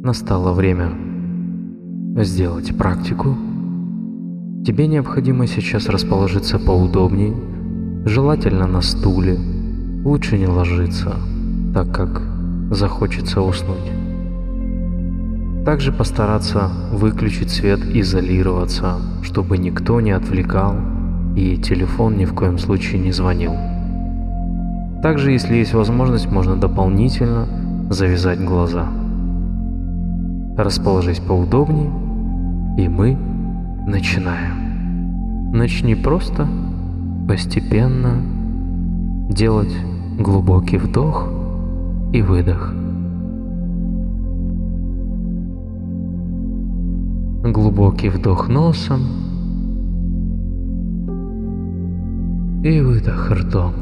Настало время сделать практику. Тебе необходимо сейчас расположиться поудобнее, желательно на стуле. Лучше не ложиться, так как захочется уснуть. Также постараться выключить свет, изолироваться, чтобы никто не отвлекал и телефон ни в коем случае не звонил. Также, если есть возможность, можно дополнительно завязать глаза. Расположись поудобнее, и мы начинаем. Начни просто, постепенно делать глубокий вдох и выдох. Глубокий вдох носом и выдох ртом.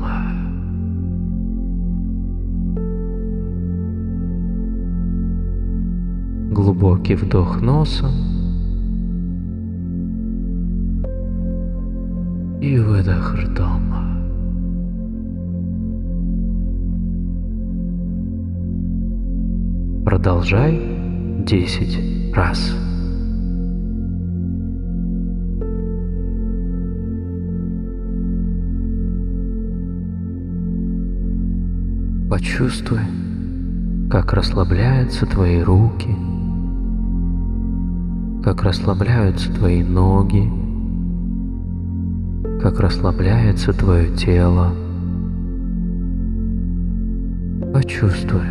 Глубокий вдох носом и выдох ртом. Продолжай десять раз. Почувствуй, как расслабляются твои руки, как расслабляются твои ноги, как расслабляется твое тело. Почувствуй,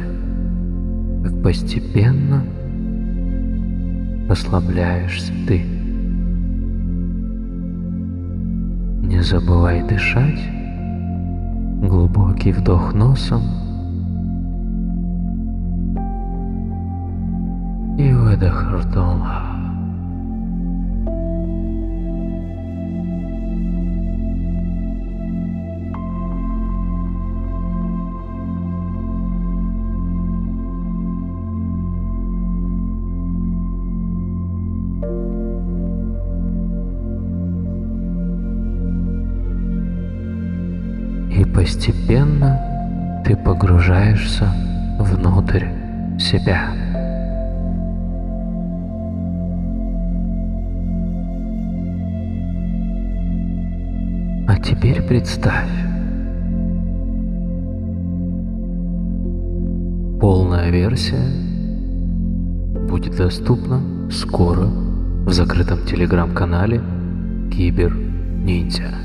как постепенно расслабляешься ты. Не забывай дышать. Глубокий вдох носом и выдох ртом. Постепенно ты погружаешься внутрь себя. А теперь представь, полная версия будет доступна скоро в закрытом телеграм-канале Кибер Ниндзя.